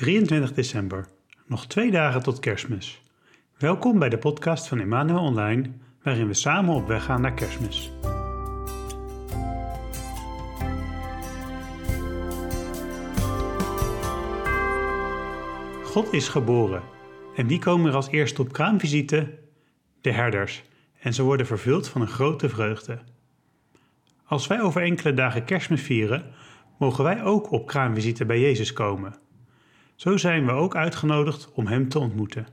23 december, nog twee dagen tot kerstmis. Welkom bij de podcast van Emmanuel Online, waarin we samen op weg gaan naar kerstmis. God is geboren. En wie komen er als eerste op kraamvisite? De herders. En ze worden vervuld van een grote vreugde. Als wij over enkele dagen kerstmis vieren, mogen wij ook op kraamvisite bij Jezus komen. Zo zijn we ook uitgenodigd om Hem te ontmoeten.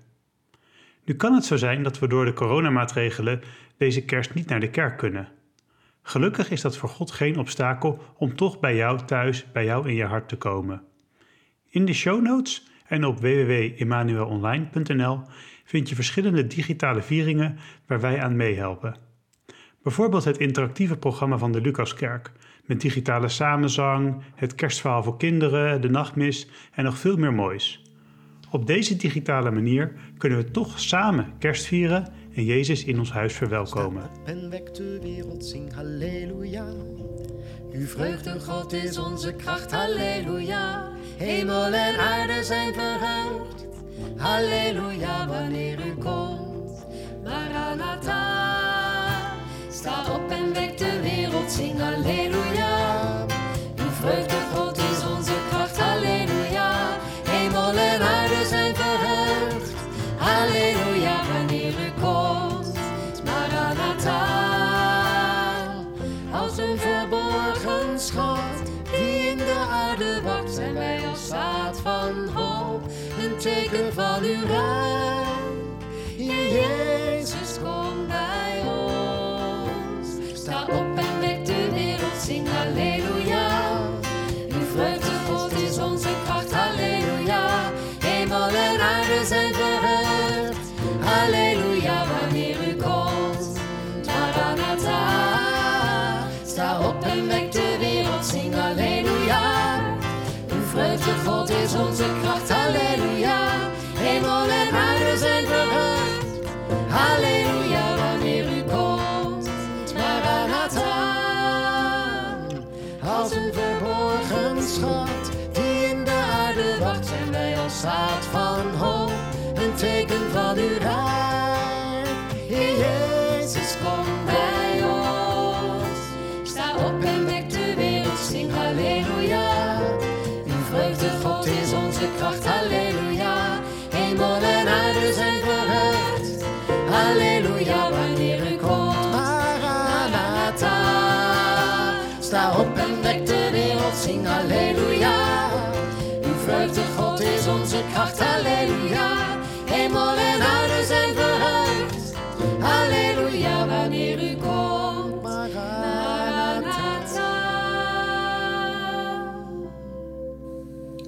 Nu kan het zo zijn dat we door de coronamaatregelen deze kerst niet naar de kerk kunnen. Gelukkig is dat voor God geen obstakel om toch bij jou thuis, bij jou in je hart te komen. In de show notes en op www.emmanuelonline.nl vind je verschillende digitale vieringen waar wij aan meehelpen. Bijvoorbeeld het interactieve programma van de Lucaskerk met digitale samenzang, het kerstverhaal voor kinderen, de nachtmis en nog veel meer moois. Op deze digitale manier kunnen we toch samen kerst vieren en Jezus in ons huis verwelkomen. En wek de wereld, zing halleluja. Uw vreugde, God is onze kracht, halleluja. Hemel en aarde zijn verheugd, halleluja, wanneer Heer Jezus, kom bij ons. Sta op en wek de wereld, zing halleluja. Uw vreugde, God is onze kracht, halleluja. Hemel en aarde zijn verheugd, halleluja, wanneer u komt. Maranatha, sta op en wek de wereld, zing halleluja. Uw vreugde, God is onze kracht, halleluja. Zaad van hoop, een teken van uw rijk.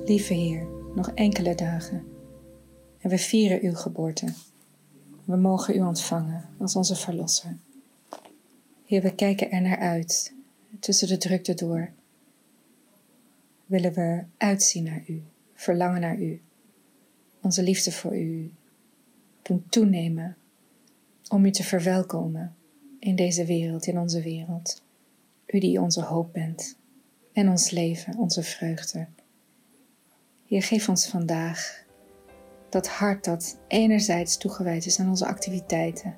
Lieve Heer, nog enkele dagen en we vieren uw geboorte. We mogen u ontvangen als onze Verlosser. Heer, we kijken er naar uit, tussen de drukte door. Willen we uitzien naar u, verlangen naar u, onze liefde voor u doen toenemen om u te verwelkomen in deze wereld, in onze wereld. U die onze hoop bent en ons leven, onze vreugde. Heer, geef ons vandaag dat hart dat enerzijds toegewijd is aan onze activiteiten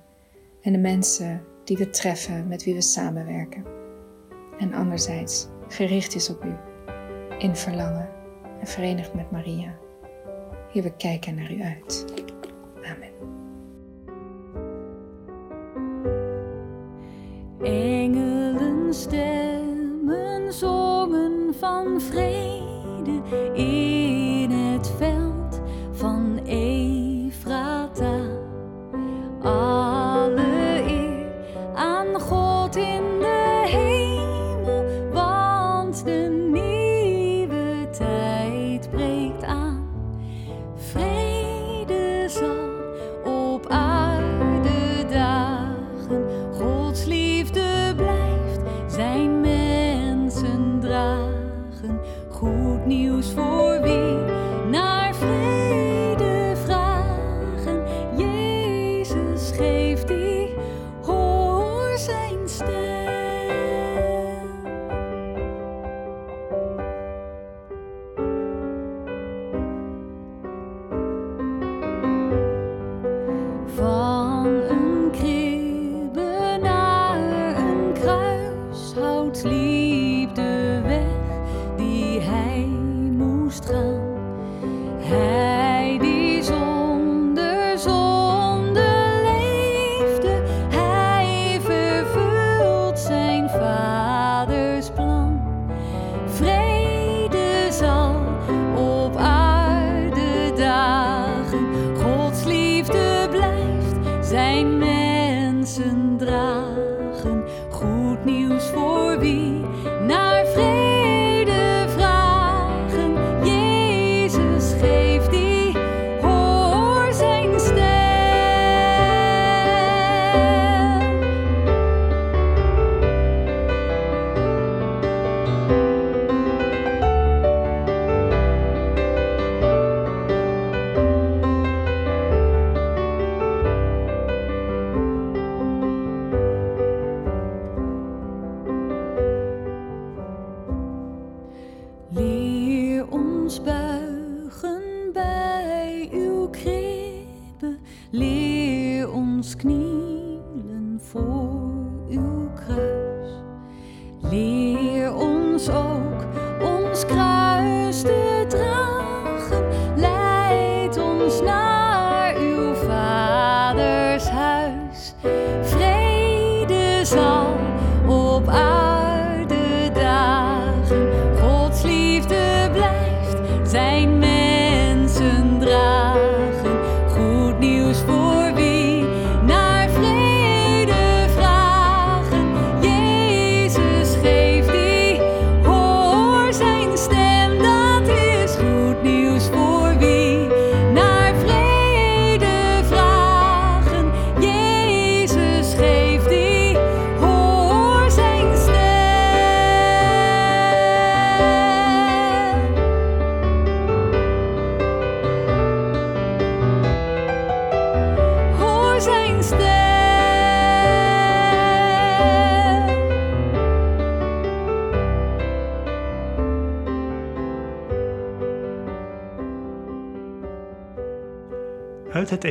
en de mensen die we treffen, met wie we samenwerken, en anderzijds gericht is op u, in verlangen en verenigd met Maria. Heer, we kijken naar u uit. Amen. Engelen stemmen zongen van vrede in het ons ook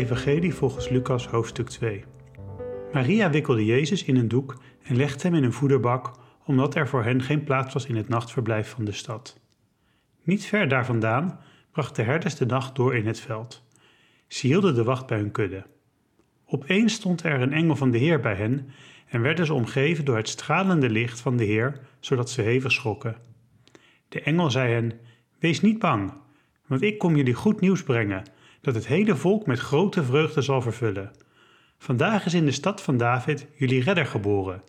Evangelie volgens Lucas hoofdstuk 2. Maria wikkelde Jezus in een doek en legde hem in een voederbak, omdat er voor hen geen plaats was in het nachtverblijf van de stad. Niet ver daar vandaan brachten de herders de nacht door in het veld. Ze hielden de wacht bij hun kudde. Opeens stond er een engel van de Heer bij hen en werden ze omgeven door het stralende licht van de Heer, zodat ze hevig schrokken. De engel zei hen: Wees niet bang, want ik kom jullie goed nieuws brengen, dat het hele volk met grote vreugde zal vervullen. Vandaag is in de stad van David jullie redder geboren.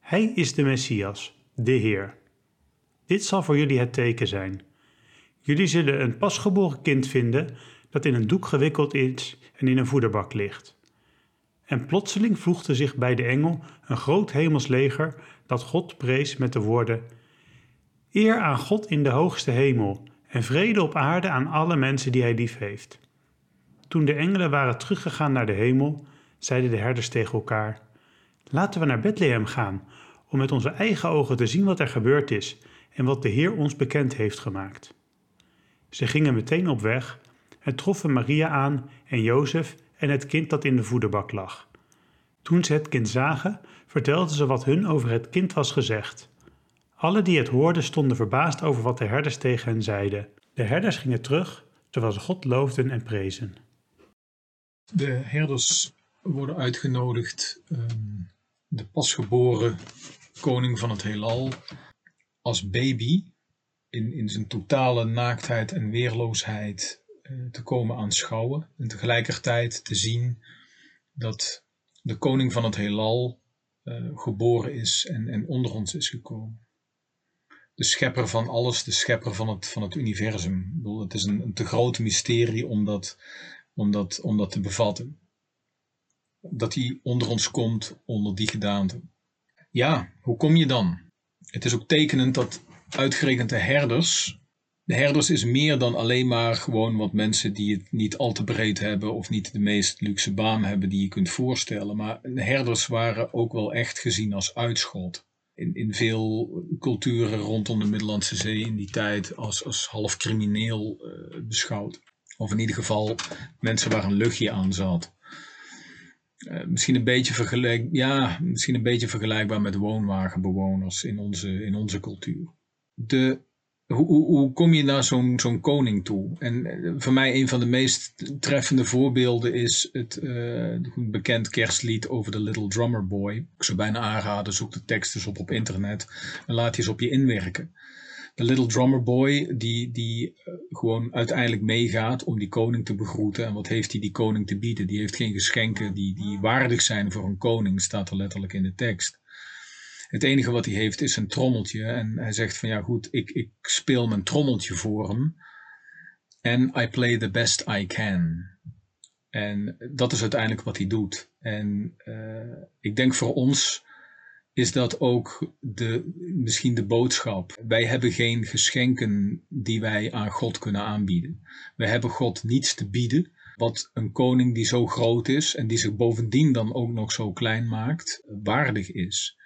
Hij is de Messias, de Heer. Dit zal voor jullie het teken zijn. Jullie zullen een pasgeboren kind vinden dat in een doek gewikkeld is en in een voederbak ligt. En plotseling voegde zich bij de engel een groot hemels leger dat God prees met de woorden: Eer aan God in de hoogste hemel en vrede op aarde aan alle mensen die hij lief heeft. Toen de engelen waren teruggegaan naar de hemel, zeiden de herders tegen elkaar: Laten we naar Bethlehem gaan, om met onze eigen ogen te zien wat er gebeurd is en wat de Heer ons bekend heeft gemaakt. Ze gingen meteen op weg en troffen Maria aan en Jozef en het kind dat in de voederbak lag. Toen ze het kind zagen, vertelden ze wat hun over het kind was gezegd. Alle die het hoorden stonden verbaasd over wat de herders tegen hen zeiden. De herders gingen terug, terwijl ze God loofden en prezen. De herders worden uitgenodigd ehm, de pasgeboren koning van het heelal als baby in, in zijn totale naaktheid en weerloosheid eh, te komen aanschouwen. En tegelijkertijd te zien dat de koning van het heelal eh, geboren is en, en onder ons is gekomen. De schepper van alles, de schepper van het, van het universum. Ik bedoel, het is een, een te groot mysterie om dat, om, dat, te bevatten. Dat hij onder ons komt, onder die gedaante. Ja, hoe kom je dan? Het is ook tekenend dat uitgerekend de herders. De herders is meer dan alleen maar gewoon wat mensen die het niet al te breed hebben of niet de meest luxe baan hebben die je kunt voorstellen. Maar de herders waren ook wel echt gezien als uitschot. In, in veel culturen rondom de Middellandse Zee in die tijd als, als half crimineel eh, beschouwd. Of in ieder geval mensen waar een luchtje aan zat. Eh, misschien, een beetje vergelijk, ja, misschien een beetje vergelijkbaar met woonwagenbewoners in onze, in onze cultuur. De hoe, hoe, kom je naar zo'n zo'n koning toe? En eh, voor mij een van de meest treffende voorbeelden is het uh, bekend kerstlied over de Little Drummer Boy. Ik zou bijna aanraden, zoek de tekst eens op op internet en laat je eens op je inwerken. De Little Drummer Boy die, die uh, gewoon uiteindelijk meegaat om die koning te begroeten. En wat heeft hij die koning te bieden? Die heeft geen geschenken die, die waardig zijn voor een koning, staat er letterlijk in de tekst. Het enige wat hij heeft is een trommeltje. En hij zegt van ja goed, ik, ik speel mijn trommeltje voor hem. En I play the best I can. En dat is uiteindelijk wat hij doet. En uh, ik denk voor ons is dat ook de, misschien de boodschap. Wij hebben geen geschenken die wij aan God kunnen aanbieden. We hebben God niets te bieden. Wat een koning die zo groot is en die zich bovendien dan ook nog zo klein maakt, waardig is.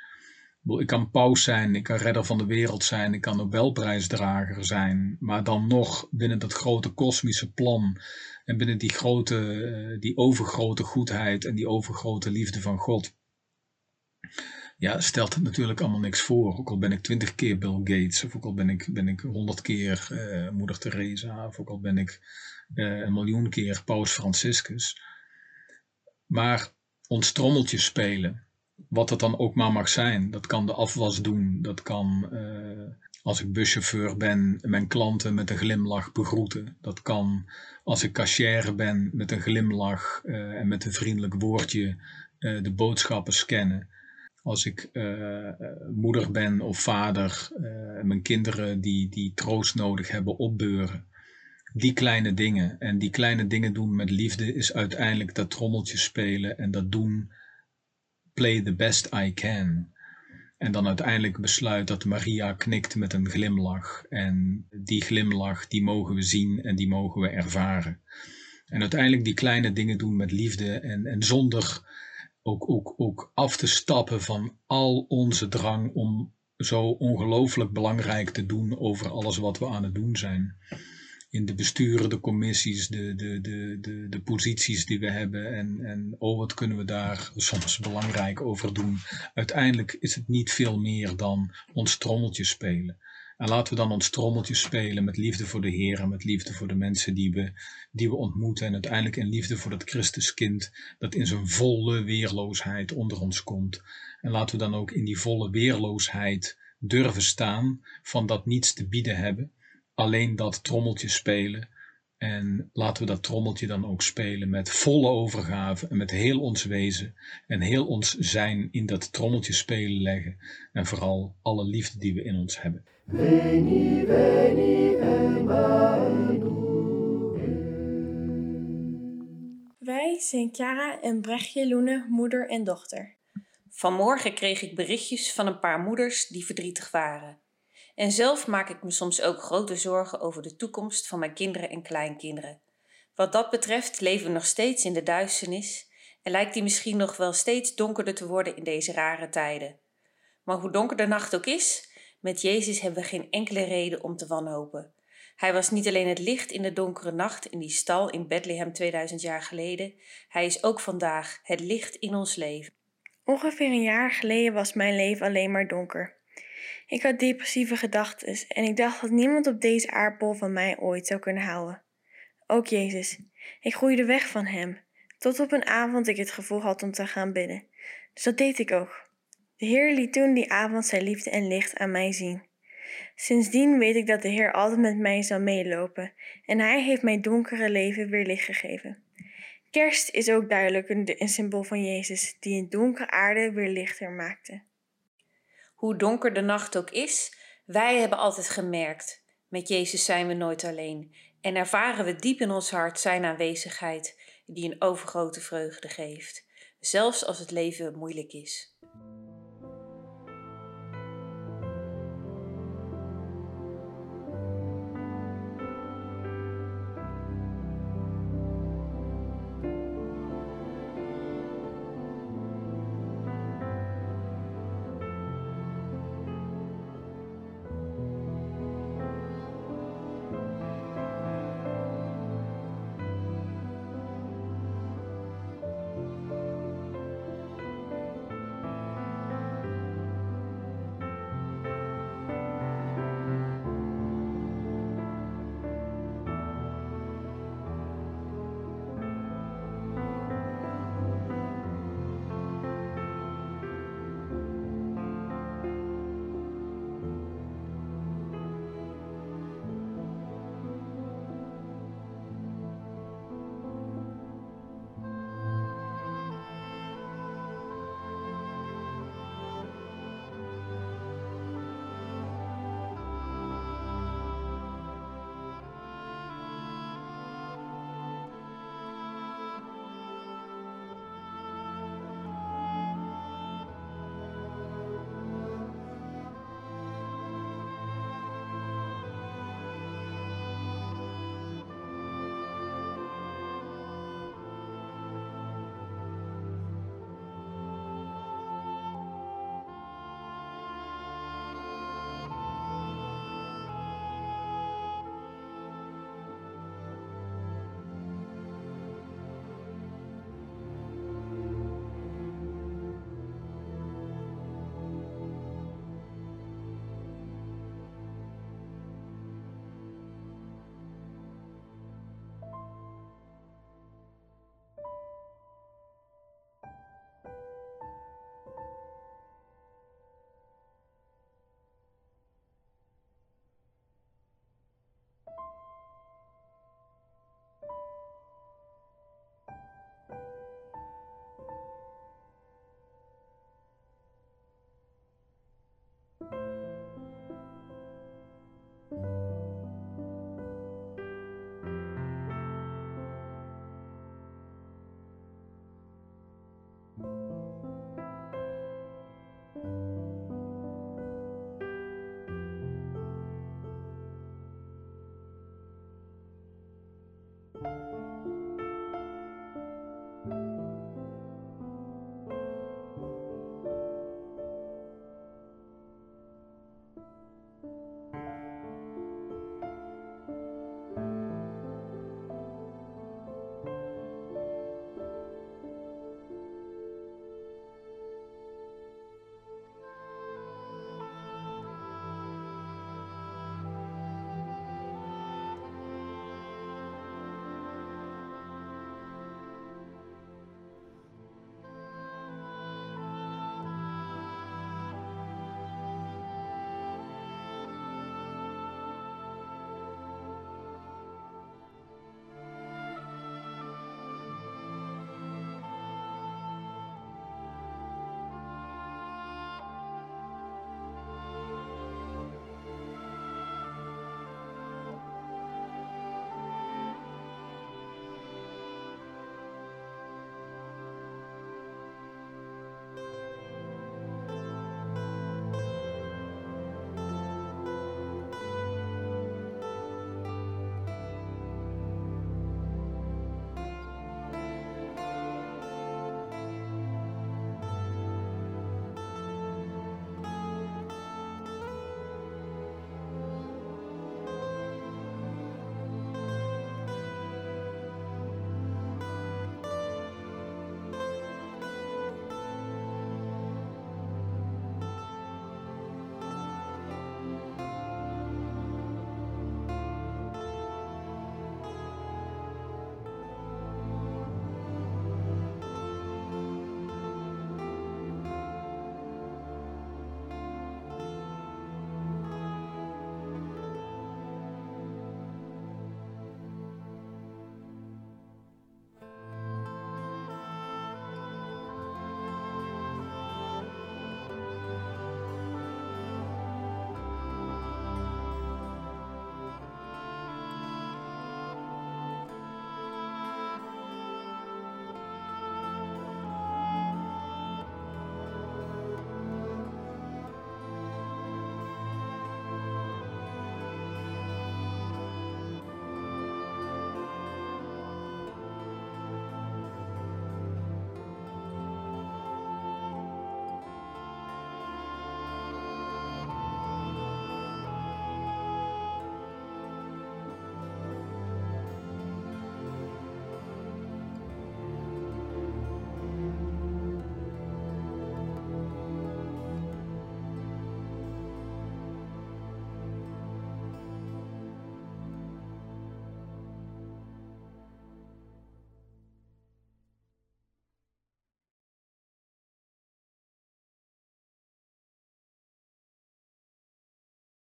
Ik kan paus zijn, ik kan redder van de wereld zijn, ik kan Nobelprijsdrager zijn, maar dan nog binnen dat grote kosmische plan en binnen die grote, eh, die overgrote goedheid en die overgrote liefde van God. Ja, stelt het natuurlijk allemaal niks voor. Ook al ben ik twintig keer Bill Gates, of ook al ben ik, ben ik honderd keer uh, Moeder Teresa, of ook al ben ik uh, een miljoen keer Paus Franciscus. Maar ons trommeltje spelen, wat het dan ook maar mag zijn. Dat kan de afwas doen, dat kan uh, als ik buschauffeur ben mijn klanten met een glimlach begroeten. Dat kan als ik cashier ben met een glimlach en met een vriendelijk woordje de boodschappen scannen. Als ik moeder ben of vader, mijn kinderen die, die troost nodig hebben opbeuren. Die kleine dingen. En die kleine dingen doen met liefde is uiteindelijk dat trommeltje spelen en dat doen play the best I can. En dan uiteindelijk besluit dat Maria knikt met een glimlach. En die glimlach, die mogen we zien en die mogen we ervaren. En uiteindelijk die kleine dingen doen met liefde en, en zonder ook, ook, ook af te stappen van al onze drang om zo ongelooflijk belangrijk te doen over alles wat we aan het doen zijn in de besturen, de commissies, de, de, de, de, de posities die we hebben. En, en oh, wat kunnen we daar soms belangrijk over doen. Uiteindelijk is het niet veel meer dan ons trommeltje spelen. En laten we dan ons trommeltje spelen met liefde voor de Heer en met liefde voor de mensen die we, die we ontmoeten. En uiteindelijk in liefde voor dat Christuskind dat in zijn volle weerloosheid onder ons komt. En laten we dan ook in die volle weerloosheid durven staan van dat niets te bieden hebben alleen dat trommeltje spelen. En laten we dat trommeltje dan ook spelen met volle overgave en met heel ons wezen en heel ons zijn in dat trommeltje spelen leggen. En vooral alle liefde die we in ons hebben. Veni, veni, Wij zijn Chiara en Brechtje Loene, moeder en dochter. Vanmorgen kreeg ik berichtjes van een paar moeders die verdrietig waren. En zelf maak ik me soms ook grote zorgen over de toekomst van mijn kinderen en kleinkinderen. Wat dat betreft leven we nog steeds in de duisternis en lijkt die misschien nog wel steeds donkerder te worden in deze rare tijden. Maar hoe donker de nacht ook is, met Jezus hebben we geen enkele reden om te wanhopen. Hij was niet alleen het licht in de donkere nacht in die stal in Bethlehem 2000 jaar geleden, hij is ook vandaag het licht in ons leven. Ongeveer een jaar geleden was mijn leven alleen maar donker. Ik had depressieve gedachten en ik dacht dat niemand op deze aardbol van mij ooit zou kunnen houden. Ook Jezus. Ik groeide weg van Hem, tot op een avond ik het gevoel had om te gaan bidden. Dus dat deed ik ook. De Heer liet toen die avond zijn liefde en licht aan mij zien. Sindsdien weet ik dat de Heer altijd met mij zal meelopen en Hij heeft mijn donkere leven weer licht gegeven. Kerst is ook duidelijk een, symbool van Jezus, die een donkere aarde weer lichter maakte hoe donker de nacht ook is, wij hebben altijd gemerkt: met Jezus zijn we nooit alleen en ervaren we diep in ons hart Zijn aanwezigheid, die een overgrote vreugde geeft, zelfs als het leven moeilijk is.